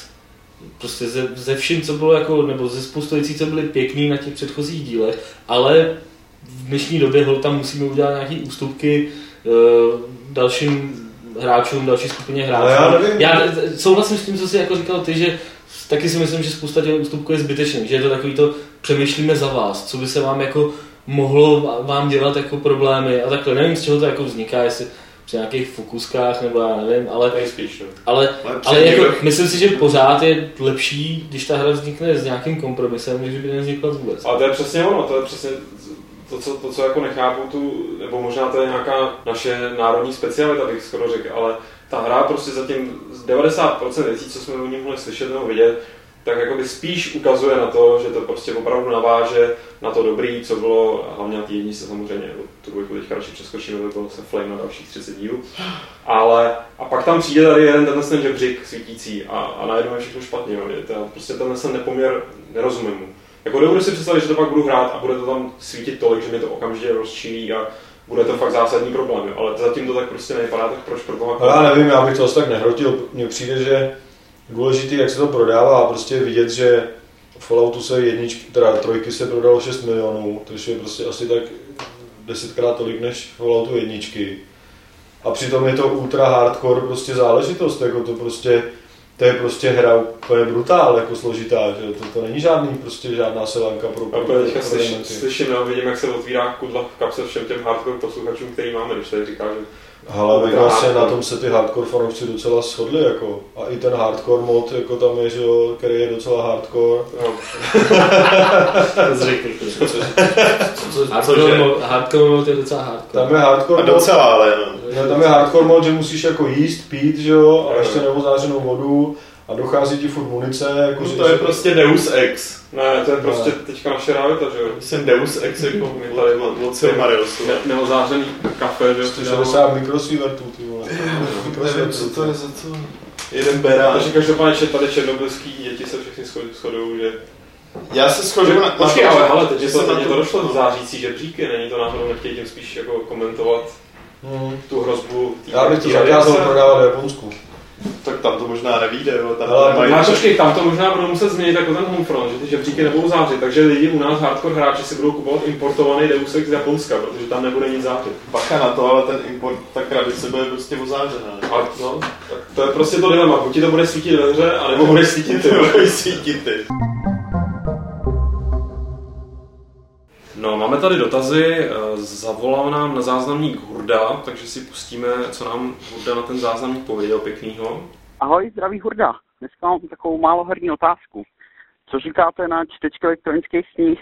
prostě ze, ze vším, co bylo jako, nebo ze spoustu věcí, co byly pěkný na těch předchozích dílech, ale v dnešní době hol, tam musíme udělat nějaké ústupky uh, dalším hráčům, další skupině hráčů. Já nevím. já souhlasím s tím, co jsi jako říkal ty, že taky si myslím, že spousta těch ústupků je zbytečný, že je to takový to přemýšlíme za vás, co by se vám jako mohlo vám dělat jako problémy a takhle. Nevím, z čeho to jako vzniká, jestli při nějakých fokuskách nebo já nevím, ale, Nejspíš, no. ale, Ale ale jako, někdo- myslím si, že pořád je lepší, když ta hra vznikne s nějakým kompromisem, než by nevznikla vůbec. Ale to je přesně ono, to je přesně to, co, to, co jako nechápu tu, nebo možná to je nějaká naše národní specialita, bych skoro řekl, ale ta hra prostě zatím z 90% věcí, co jsme o ní mohli slyšet nebo vidět, tak jakoby spíš ukazuje na to, že to prostě opravdu naváže na to dobrý, co bylo, hlavně na té jedničce samozřejmě, tu dvojku teďka radši přeskočíme, to bylo se Flame na dalších 30 dílů. Ale a pak tam přijde tady jeden tenhle ten žebřík svítící a, a najednou je všechno špatně. Jo. Je to, prostě tenhle ten nepoměr nerozumím mu. Jako dovedu si představit, že to pak budu hrát a bude to tam svítit tolik, že mi to okamžitě rozčílí a bude to fakt zásadní problém. Jo. Ale zatím to tak prostě nevypadá, tak proč pro boha? Ale já nevím, já bych to asi tak nehrotil. Mně přijde, že důležitý, jak se to prodává a prostě vidět, že v Falloutu se jedničky, teda trojky se prodalo 6 milionů, což je prostě asi tak desetkrát tolik než v Falloutu jedničky. A přitom je to ultra hardcore prostě záležitost, jako to prostě, to je prostě hra úplně brutál, jako složitá, že to, to není žádný, prostě žádná selanka pro, Já pro, teďka slyš, slyším, no, vidím, jak se otvírá kudla v kapse všem těm hardcore posluchačům, který máme, když tady říká, že Ale Ultra Vegas se hardcore. na tom se ty hardcore fanoušci docela shodli, jako. A i ten hardcore mod, jako tam je, že jo, který je docela hardcore. no, To jsi řekl. Co- Hardcore mode- Hardcore mode je docela hardcore. Tam je A hardcore mod, docela, ale no. Ne, tam je hardcore mod, že musíš jako jíst, pít, že jo, a ještě neozářenou vodu a dochází ti furt munice, jako No to je prostě Deus Ex. ne, to je prostě teďka naše realita, že jo. Jsem Deus Ex jako My tady od- od Silmarillsu. Ne, neozářený kafe, že jo. 160 mikrosievertů, ty vole. Nevím, co to je za to. Jeden berán. Takže každopádně že tady černobylský děti se všechny shodují, že... Já se shoduju na, Počkej, to, ale že- hele, teď že je to, je to došlo do zářící žebříky, není to náhodou, nechtějí tím spíš jako komentovat Hmm. tu hrozbu. Já bych to zakázal prodávat v Japonsku. Tak tam to možná nevíde, jo. Tam Ale nemají- No, počkej, tam to možná budou muset změnit jako ten Homefront, že ty žebříky nebudou zářit, takže lidi u nás hardcore hráči si budou kupovat importovaný Deus Ex z Japonska, protože tam nebude nic zářit. Bacha na to, ale ten import, ta krabice bude prostě ozářená. A no, tak to je prostě to dilema, buď ti to bude svítit ve hře, anebo bude svítit ty. Ty svítit ty. No, máme tady dotazy, eh, zavolal nám na záznamník Hurda, takže si pustíme, co nám Hurda na ten záznamník pověděl pěknýho. Ahoj, zdravý Hurda. Dneska mám takovou máloherní otázku. Co říkáte na čtečky elektronických knih?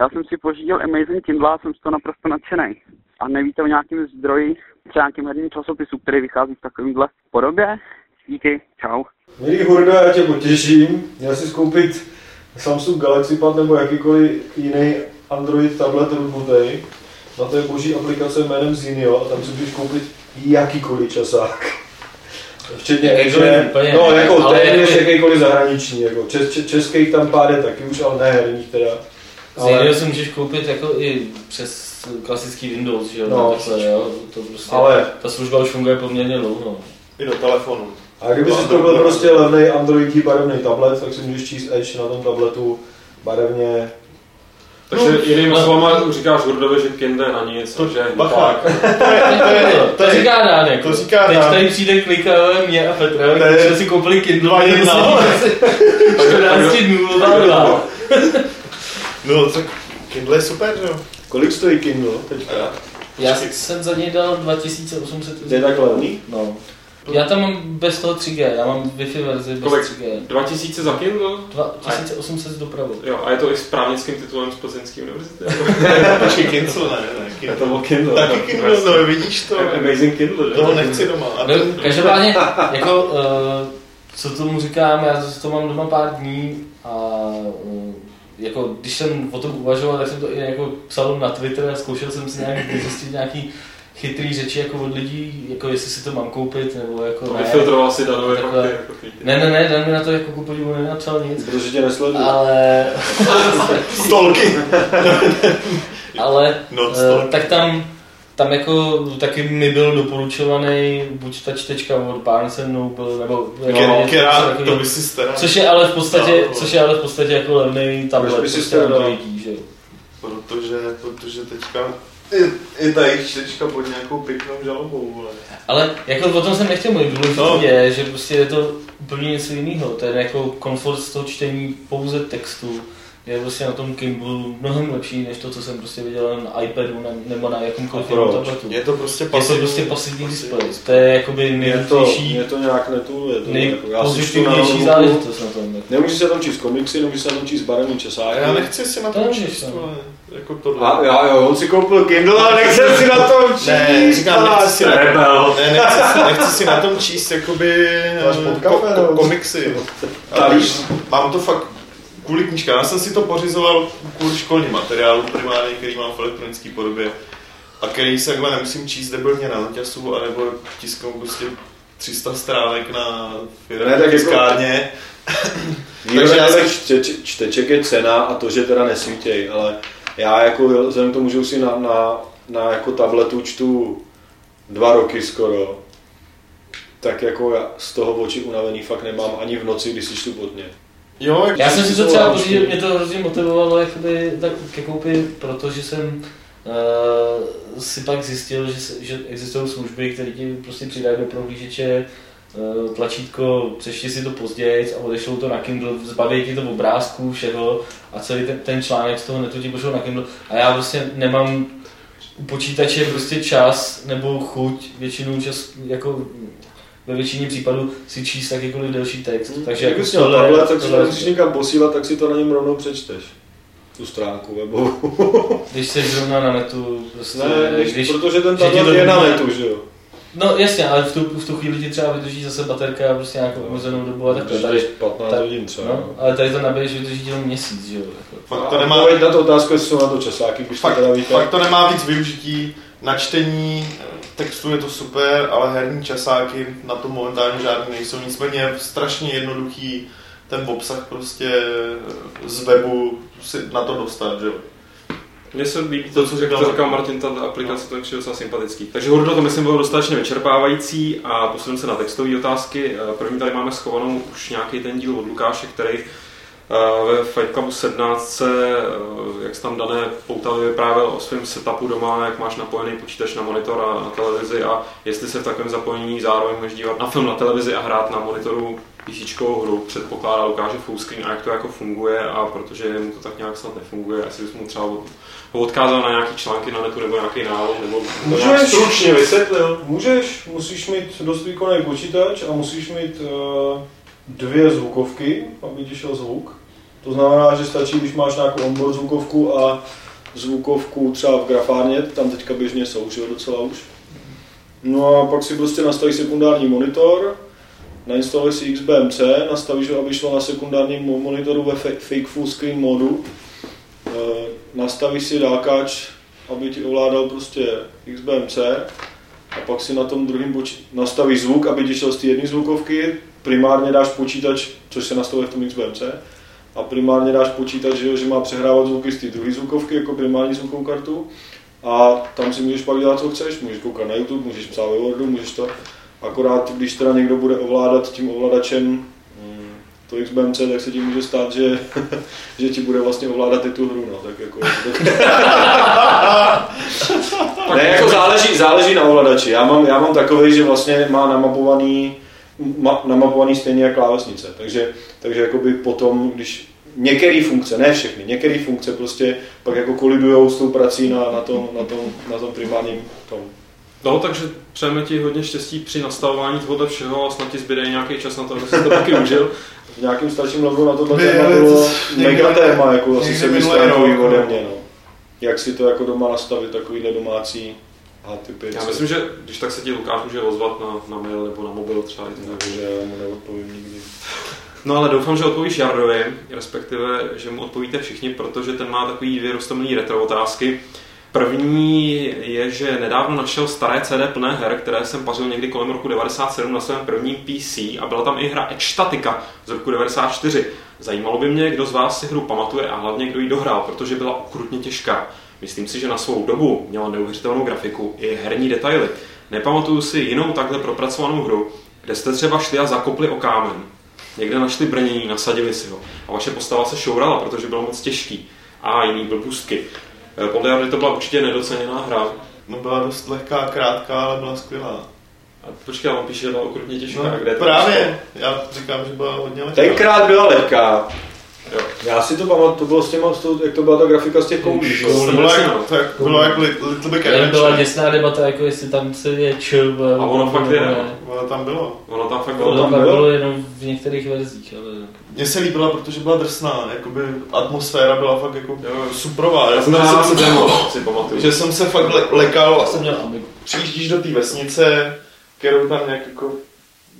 Já jsem si pořídil Amazing Kindle a jsem z toho naprosto nadšený. A nevíte o nějakém zdroji, třeba nějakým herním časopisu, který vychází v takovémhle podobě? Díky, čau. Milý Hurda, já tě potěším. Měl jsi koupit Samsung Galaxy Pad nebo jakýkoliv jiný Android tablet rootbootej. Na to je boží aplikace jménem Zinio a tam si můžeš koupit jakýkoliv časák. Včetně Edge, úplně no ne, jako ale téměř jakýkoliv zahraniční, jako čes, čes, českých tam pár je taky už, ale ne herních teda. Z jiného si můžeš koupit jako i přes klasický Windows, že jo, No. no, takhle, jo, to prostě, Ale- ta služba už funguje poměrně dlouho. I do telefonu. A kdyby si to byl prostě levný Androidí barevný tablet, tak si můžeš číst Edge na tom tabletu barevně. Takže No, jinými ale- slovama říkáš Hurdovi, že Kinde na nic, To, že bacha. To, je, to, je- říká Dánek. to říká Teď Dánek. tady přijde klika mě a Petra, To je- když jsme si koupili Kindle, Dva jedna. asi 14 dnů, dva. No, tak Kindle je super, že jo? Kolik stojí Kindle teďka? Já jsem za něj dal 2800 To je tak levný? No. Já tam mám bez toho 3G, já mám Wi-Fi verzi bez Kolik? 3G. 2000 za Kindle? 2800 s dopravou. Jo, a je to i s právnickým titulem z Plzeňské univerzity? Počkej, Kindle, ne, ne, Je Kindle. to byl Kindle. Taky Kindle, no vidíš to. Amazing Kindle, že? Toho nechci doma. A No, to, každopádně, jako, uh, co tomu říkám, já to mám doma pár dní a uh, jako, když jsem o tom uvažoval, tak jsem to i jako psal na Twitter a zkoušel jsem si nějak zjistit nějaký chytrý řeči jako od lidí, jako jestli si to mám koupit, nebo jako To ne. vyfiltroval si danové Takhle. fakty. Jako tweety. Ne, ne, ne, Dan mi na to jako ku podivu nenapsal nic, Protože tě nesleduju. ale, Stolky. ale stolky. tak tam, tam jako taky mi byl doporučovaný buď ta čtečka od Barnes Noble, nebo jako Která- něco Která, takového. to by si staral. Což je ale v podstatě, No, což je ale v podstatě jako levný tablet, si prostě? Androidí, že jo. Protože, protože teďka i, i ta jejich čtečka pod nějakou pěknou žalobou, vole. Ale jako o tom jsem nechtěl mluvit, důležité No. je, že prostě je to úplně něco jiného. To je jako komfort z toho čtení pouze textu. Je prostě na tom Kindle mnohem lepší, než to, co jsem prostě viděl na iPadu ne, nebo na jakomkoliv tabletu. Je to prostě Je to pasivní. prostě pasivní displej. To je jakoby nejlepší, mě to nějak netuluje. to jako, čtu na nejpozitivnější notebooku, záležitost na tom. jako. Nemůžu se tam číst komiksy, nemůžu se tam číst barevný časáky. A já nechci si na To tom nemůžeš, číst. Jako tohle. A já jo, on si koupil Kindle a nechce si na tom číst. Ne, říkám, nechci si, na, Rebel. ne, nechci, si, nechci si na tom číst jakoby eh, ko, nebo? ko, komiksy. Ale mám to fakt kvůli knížkám. Já jsem si to pořizoval kvůli školním materiálu primárně, který mám v elektronické podobě a který se takhle nemusím číst debilně na noťasu, anebo tisknou prostě 300 stránek na Ne, firmě tak jako- tiskárně. Takže já jsem- čteč, čteček je cena a to, že teda nesvítěj, ale já jako vzhledem k tomu, že už si na, na, na jako tabletu čtu dva roky skoro, tak jako já z toho oči unavený fakt nemám ani v noci, když si čtu podně. Jo, jak Já jsem si to třeba pořídil, mě to hrozně motivovalo jakoby, tak ke koupi, protože jsem uh, si pak zjistil, že, že existují služby, které ti prostě přidají do prohlížeče uh, tlačítko, přečti si to později a odešlou to na Kindle, zbaví ti to obrázků, všeho a celý ten, ten článek z toho netu ti pošlou na Kindle a já prostě nemám u počítače prostě čas nebo chuť, většinou čas jako ve většině případů si číst jakýkoliv delší text. Takže Jak jako měl tohle- tablet, tak si to nemusíš nikam posílat, tak si to na něm rovnou přečteš. Tu stránku webovou. Když jsi zrovna na netu, prostě, Ne, když, když, protože ten tablet je na netu, že jo? No jasně, ale v tu, v tu chvíli ti třeba vydrží zase baterka prostě nějakou omezenou dobu a takhle. Tady, 15 tak- hodin třeba. no, ale tady to nabiješ, vydrží jenom měsíc, že jo. Fakt to nemá, odpověď na tu otázku, jestli jsou na to časáky, když to fakt, teda víte. fakt to nemá víc využití. Na čtení textu je to super, ale herní časáky na to momentálně žádný nejsou. Nicméně je strašně jednoduchý ten obsah prostě z webu si na to dostat, že jo. Mně se líbí to, co říkal, říkal Martin, ta aplikace to je docela sympatický. Takže Hurdo to myslím bylo dostatečně vyčerpávající a posuneme se na textové otázky. Eh, První tady máme schovanou už nějaký ten díl od Lukáše, který ve Fight Clubu 17, eh, jak jsi tam dané poutavě vyprávěl o svém setupu doma, jak máš napojený počítač na monitor a na televizi a jestli se v takovém zapojení zároveň můžeš dívat na film na televizi a hrát na monitoru PC hru, předpokládá Lukáše fullscreen a jak to jako funguje a protože mu to tak nějak snad nefunguje, asi bys mu třeba od- ho odkázal na nějaký články na netu nebo nějaký návod, nebo Můžeš. nějak stručně vysvětlil. Můžeš, musíš mít dost výkonný počítač a musíš mít uh, dvě zvukovky, aby ti šel zvuk. To znamená, že stačí, když máš nějakou onboard zvukovku a zvukovku třeba v grafárně, tam teďka běžně jsou, že docela už. No a pak si prostě nastavíš sekundární monitor, nainstaluješ si XBMC, nastavíš ho, aby šlo na sekundárním mo- monitoru ve fa- fake full screen modu, Eh, nastavíš si dálkač, aby ti ovládal prostě XBMC a pak si na tom druhém poči- nastavíš zvuk, aby ti šel z té jedné zvukovky, primárně dáš počítač, což se nastavuje v tom XBMC, a primárně dáš počítač, že, že má přehrávat zvuky z té druhé zvukovky jako primární zvukovou kartu. A tam si můžeš pak dělat, co chceš, můžeš koukat na YouTube, můžeš psát ve Wordu, můžeš to, akorát když teda někdo bude ovládat tím ovladačem mm, to XBMC, tak se ti může stát, že, že ti bude vlastně ovládat i tu hru, no, tak jako... ne, jako záleží, záleží na ovladači. Já mám, já mám takový, že vlastně má namapovaný, ma, namapovaný stejně jako klávesnice. Takže, takže jakoby potom, když některé funkce, ne všechny, některé funkce prostě pak jako kolidujou s tou prací na, na, tom, na, tom, na tom primárním tom. No, takže přejeme ti hodně štěstí při nastavování tohoto všeho a snad ti zbyde i nějaký čas na to, aby si to taky užil. V nějakém starším levelu na tohle téma bylo to- mega téma, jako asi se rok, ode no. mě, no. Jak si to jako doma nastavit, takovýhle domácí HTTP. Já myslím, že když tak se ti Lukáš může ozvat na, na mail nebo na mobil třeba. Takže já mu neodpovím nikdy. No ale doufám, že odpovíš Jardovi, respektive, že mu odpovíte všichni, protože ten má takový dvě rostomilý retro otázky. První je, že nedávno našel staré CD plné her, které jsem pařil někdy kolem roku 97 na svém prvním PC a byla tam i hra Extatica z roku 94. Zajímalo by mě, kdo z vás si hru pamatuje a hlavně kdo ji dohrál, protože byla okrutně těžká. Myslím si, že na svou dobu měla neuvěřitelnou grafiku i herní detaily. Nepamatuju si jinou takhle propracovanou hru, kde jste třeba šli a zakopli o kámen. Někde našli brnění, nasadili si ho. A vaše postava se šourala, protože byl moc těžký. A jiný byl pustky. Eh, Podle Jardy to byla určitě nedoceněná hra. No byla dost lehká, krátká, ale byla skvělá. A počkej, on píše, že byla okrutně těžká. No, Kde je to právě, já říkám, že byla hodně lehká. Tenkrát byla lehká. Jo. Já si to pamatuju, to bylo s těma, jak to byla ta grafika z těch koulí. To bylo jako, no. to jak, bylo jako Little Big Jen byla Adventure. děsná debata, jako jestli tam se je chill. A ono fakt je, no. Ono tam bylo. Ono tam fakt bylo. tam tam bylo? bylo jenom v některých verzích, ale... Mně se líbila, protože byla drsná, jakoby atmosféra byla fakt jako Jo. suprová. Já jsem že hrál jsem, demo, si pamatuju. že jsem se fakt le, lekal, Já jsem měl přijíždíš do té vesnice, kterou tam nějak jako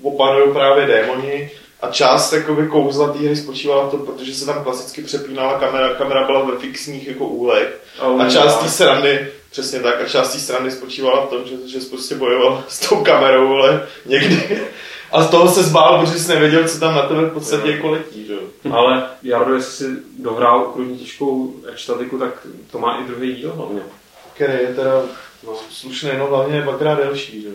opanují právě démoni a část jakoby kouzla té hry spočívala v tom, protože se tam klasicky přepínala kamera, kamera byla ve fixních jako úlech a část té srandy, přesně tak, a část té srandy spočívala v tom, že, že prostě bojoval s tou kamerou, ale někdy a z toho se zbál, protože jsi nevěděl, co tam na tebe v podstatě jako letí, že jo. Ale Jardo, jestli si dohrál okrutně těžkou extatiku, tak to má i druhý díl hlavně. Který je teda No. slušný, no hlavně je dvakrát delší, že jo.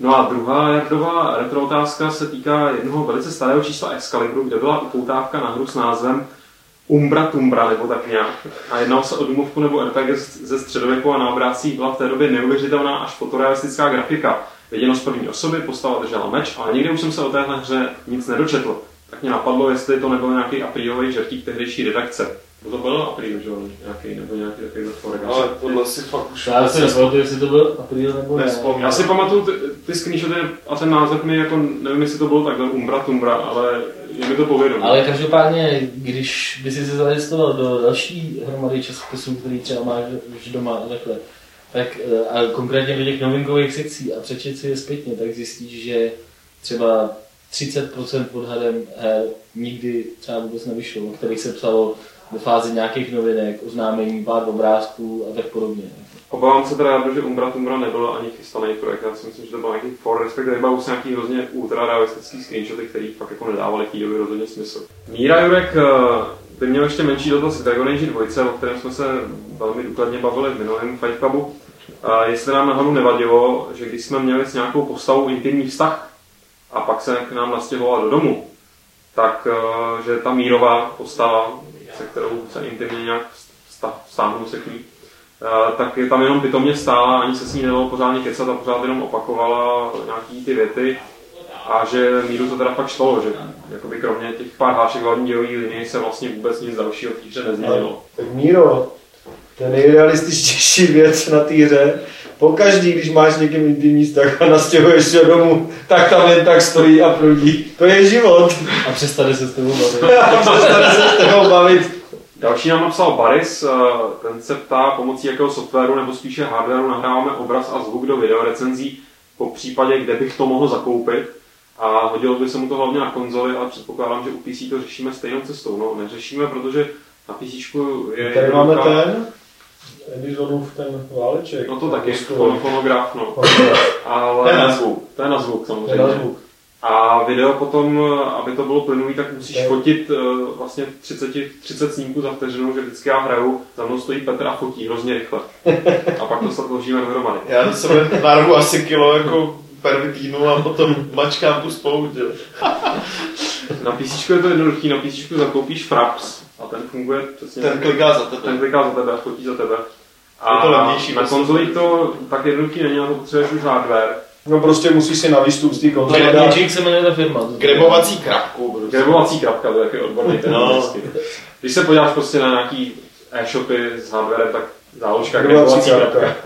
No a druhá Jardová retro otázka se týká jednoho velice starého čísla Excalibru, kde byla upoutávka na hru s názvem Umbra Tumbra, nebo tak nějak. A jednalo se o domovku nebo RPG ze středověku a na obrázcích byla v té době neuvěřitelná až fotorealistická grafika. Viděno z první osoby, postava držela meč, ale nikdy už jsem se o téhle hře nic nedočetl. Tak mě napadlo, jestli to nebyl nějaký aprílový žertík tehdejší redakce. Bo to byl apríl, že jo? Nějaký, nebo nějaký takový forek. Ale tohle si fakt už... Já si nepamatuju, jestli to byl apríl nebo ne. Nespomínám. Já si pamatuju ty, ty screenshoty a ten název mi jako, nevím jestli to bylo takhle Umbra Tumbra, ale je mi to povědomí. Ale každopádně, když by si se zaregistroval do další hromady časopisů, který třeba máš už doma a takhle, tak eh, a konkrétně do těch novinkových sekcí a přečet si je zpětně, tak zjistíš, že třeba 30% odhadem her nikdy třeba vůbec nevyšlo, o kterých se psalo ve fázi nějakých novinek, oznámení, pár obrázků a tak podobně. Obávám se teda, že Umbra Tumbra nebyl ani chystaný projekt, já si myslím, že to byl nějaký for, respektive vybavu se nějaký hrozně ultra realistický screenshoty, který fakt jako nedávali v té rozhodně smysl. Míra Jurek eh, by měl ještě menší dotaz k Dragon Age 2, o kterém jsme se velmi důkladně bavili v minulém Fight Clubu. A jestli nám náhodou nevadilo, že když jsme měli s nějakou postavou intimní vztah a pak se k nám nastěhovala do domu, tak eh, že ta mírová postava, se kterou se intimně nějak vztáhnu se k ní, tak je tam jenom pitomně stála, ani se s ní nedalo pořádně kecat a pořád jenom opakovala nějaký ty věty a že Míru to teda fakt šlo, že jakoby kromě těch pár hášek hlavní dělový linie se vlastně vůbec nic dalšího v té hře nezměnilo. Tak Míro, to je nejrealističtější věc na té hře. Pokaždý, když máš s někým intimní vztah a nastěhuješ se domů, tak tam jen tak stojí a prudí. To je život. A přestane se s tebou bavit. A přestane se s tebou bavit. Další nám napsal Baris, eh, ten se ptá, pomocí jakého softwaru nebo spíše hardwaru nahráváme obraz a zvuk do videorecenzí, po případě, kde bych to mohl zakoupit. A hodilo by se mu to hlavně na konzoli, ale předpokládám, že u PC to řešíme stejnou cestou. No, neřešíme, protože na PC je... Tady máme ten, Edisonův ten váleček. No to taky, fonograf, no. Ale... To je na zvuk. To je na zvuk, samozřejmě. na zvuk. A video potom, aby to bylo plynulý, tak musíš je- fotit eh, vlastně 30, 30 snímků za vteřinu, že vždycky já hraju, za mnou stojí Petr a fotí hrozně rychle. A pak to složíme dohromady. Já sebe narvu asi kilo jako pervy týdnu a potom mačkám tu spolu. Na PC je to jednoduchý, na PC zakoupíš Fraps a ten funguje přesně. Ten kliká za tebe. ten kliká za tebe a fotí za tebe. A Je to levnější na konzoli to tak jednoduchý není, na to potřebuješ už hardware. No prostě musíš si na výstup z té konzole dát. Magic se jmenuje ta firma. Grebovací krabku. prostě. Grebovací krapka, to je taky odborný ten No. no. Když se podíváš prostě na nějaký e-shopy s hardwarem, tak záložka Grebovací krapka.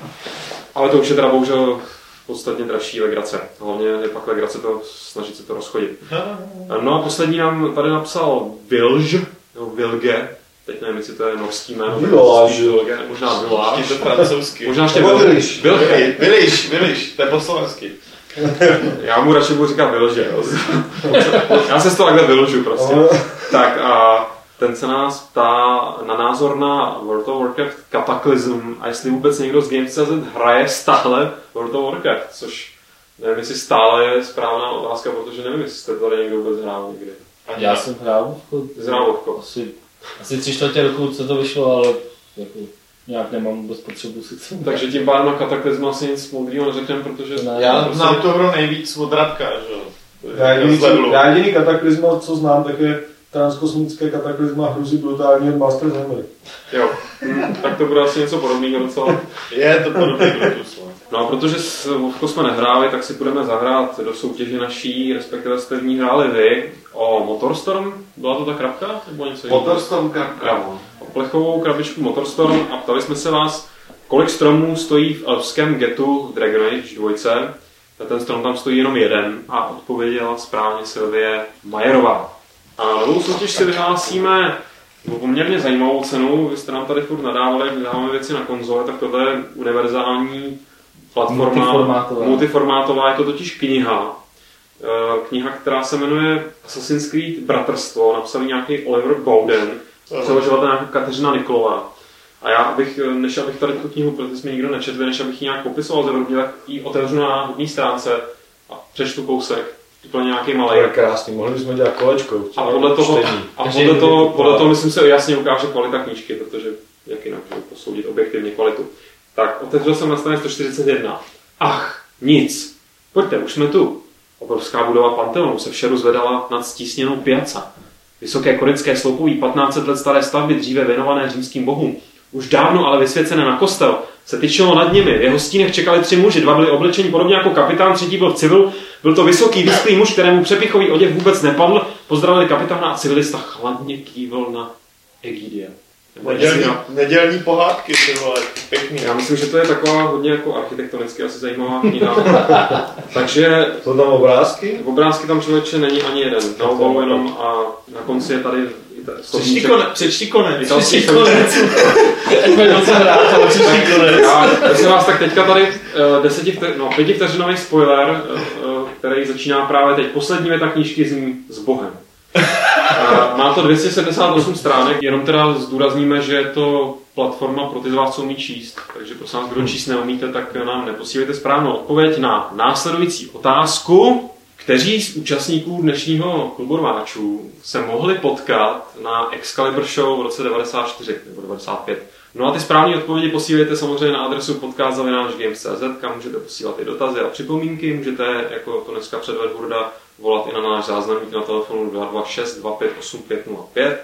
Ale to už je teda bohužel podstatně dražší legrace. Hlavně je pak legrace to snažit se to rozchodit. No a poslední nám tady napsal Vilž, nebo Vilge, teď nevím, jestli to je norský jméno, Viláž. Vilge, možná Je Viláž. to francouzsky. Možná ještě Vilge. Viliš. Vilge. Viliš, Viliš, to je po slovensky. Já mu radši budu říkat vylže, jo. Já se z toho takhle vylžu prostě. Tak a ten se nás ptá na názor na World of Warcraft Cataclysm a jestli vůbec někdo z Games.cz hraje stále World of Warcraft, což nevím, jestli stále je správná otázka, protože nevím, jestli jste tady někdo vůbec hrál někdy. Já jsem hrál Jsi hrál Vovko? asi, asi tři čtvrtě roku, co to vyšlo, ale jako, nějak nemám vůbec potřebu si tomu. Takže tím pádem na Cataclysm asi nic moudrýho neřekneme, protože... Ne. Já prostě- znám to hro nejvíc od Radka, že jo. Já jediný, já jediný kataklizma, co znám, tak je transkosmické kataklizma hrůzy brutální od Master Hammer. Jo, hm, tak to bude asi něco podobného docela. Je to podobný Bluetooth. No. No a protože s Vovko jsme nehráli, tak si budeme zahrát do soutěže naší, respektive jste v ní hráli vy, o Motorstorm. Byla to ta krabka? Nebo něco? Motorstorm krabka. Jo, o plechovou krabičku Motorstorm a ptali jsme se vás, kolik stromů stojí v elfském getu v Dragon Age 2. A ten strom tam stojí jenom jeden a odpověděla správně Silvie Majerová. A novou soutěž si vyhlásíme o poměrně zajímavou cenu. Vy jste nám tady furt nadávali, dáváme věci na konzole, tak tohle je univerzální platforma. Multiformátová. Multiformátová, je to totiž kniha. Eh, Kniha, která se jmenuje Assassin's Creed Bratrstvo, napsal ji nějaký Oliver Bowden, přeložila to nějaká Kateřina Nikolová. A já, abych, eh, než abych tady tu knihu, protože jsme nikdo nečetli, než abych ji nějak popisoval zevrubně, tak ji otevřu na hodní stránce a přečtu kousek, úplně nějaký malý. Ale krásný, mohli bychom dělat kolečko. A podle toho, čtení. a podle toho, podle toho myslím se jasně ukáže kvalita knížky, protože jak jinak posoudit objektivně kvalitu. Tak, otevřel jsem na straně 141. Ach, nic. Pojďte, už jsme tu. Obrovská budova Panteonu se vše rozvedala nad stísněnou piaca. Vysoké korinské sloupoví 1500 let staré stavby, dříve věnované římským bohům, už dávno ale vysvěcené na kostel, se tyčilo nad nimi. V jeho stínech čekali tři muži, dva byli oblečeni podobně jako kapitán, třetí byl civil. Byl to vysoký, vysklý muž, kterému přepichový oděv vůbec nepadl. Pozdravili kapitána a civilista chladně kývil na Egidia. Nedělní, nedělní pohádky, ty vole, pěkný. Já myslím, že to je taková hodně jako architektonicky asi zajímavá kniha. Takže Jsou tam obrázky? obrázky tam člověče není ani jeden. Na obalu jenom a na konci je tady i ta- Přečti konec, přečti konec. Přečti konec. Bude docela hrát, ale Přečti konec. Já, prosím vás, tak teďka tady uh, deseti, no, pětivteřinový spoiler, uh, který začíná právě teď. Poslední věta knížky zní s Bohem. Má to 278 stránek, jenom teda zdůrazníme, že je to platforma pro ty z vás, co umí číst. Takže prosím vás, kdo číst neumíte, tak nám neposílejte správnou odpověď na následující otázku. Kteří z účastníků dnešního klubu rváčů se mohli potkat na Excalibur Show v roce 94 nebo 95? No a ty správné odpovědi posílejte samozřejmě na adresu podcast.games.cz, kam můžete posílat i dotazy a připomínky. Můžete, jako to dneska předved Hurda, volat i na náš záznamník na telefonu 226 25 8505.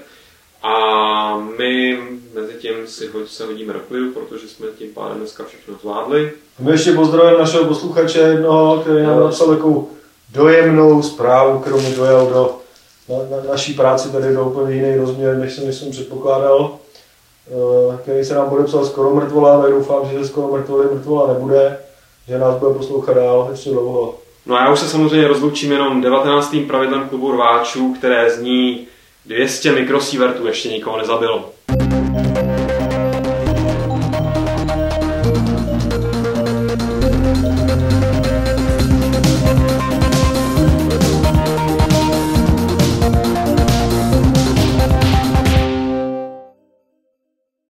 A my mezi tím si se hodíme do klidu, protože jsme tím pádem dneska všechno zvládli. A my ještě pozdravujeme našeho posluchače jednoho, který nám napsal takovou dojemnou zprávu, kterou mi dojel do na, na, naší práci tady do úplně jiný rozměr, než jsem, než jsem předpokládal, eh, který se nám podepsal skoro mrtvola, tak doufám, že se skoro mrtvoly mrtvola nebude, že nás bude poslouchat dál ještě dlouho. No a já už se samozřejmě rozloučím jenom 19. pravidlem klubu rváčů, které zní 200 mikrosievertů ještě nikoho nezabilo.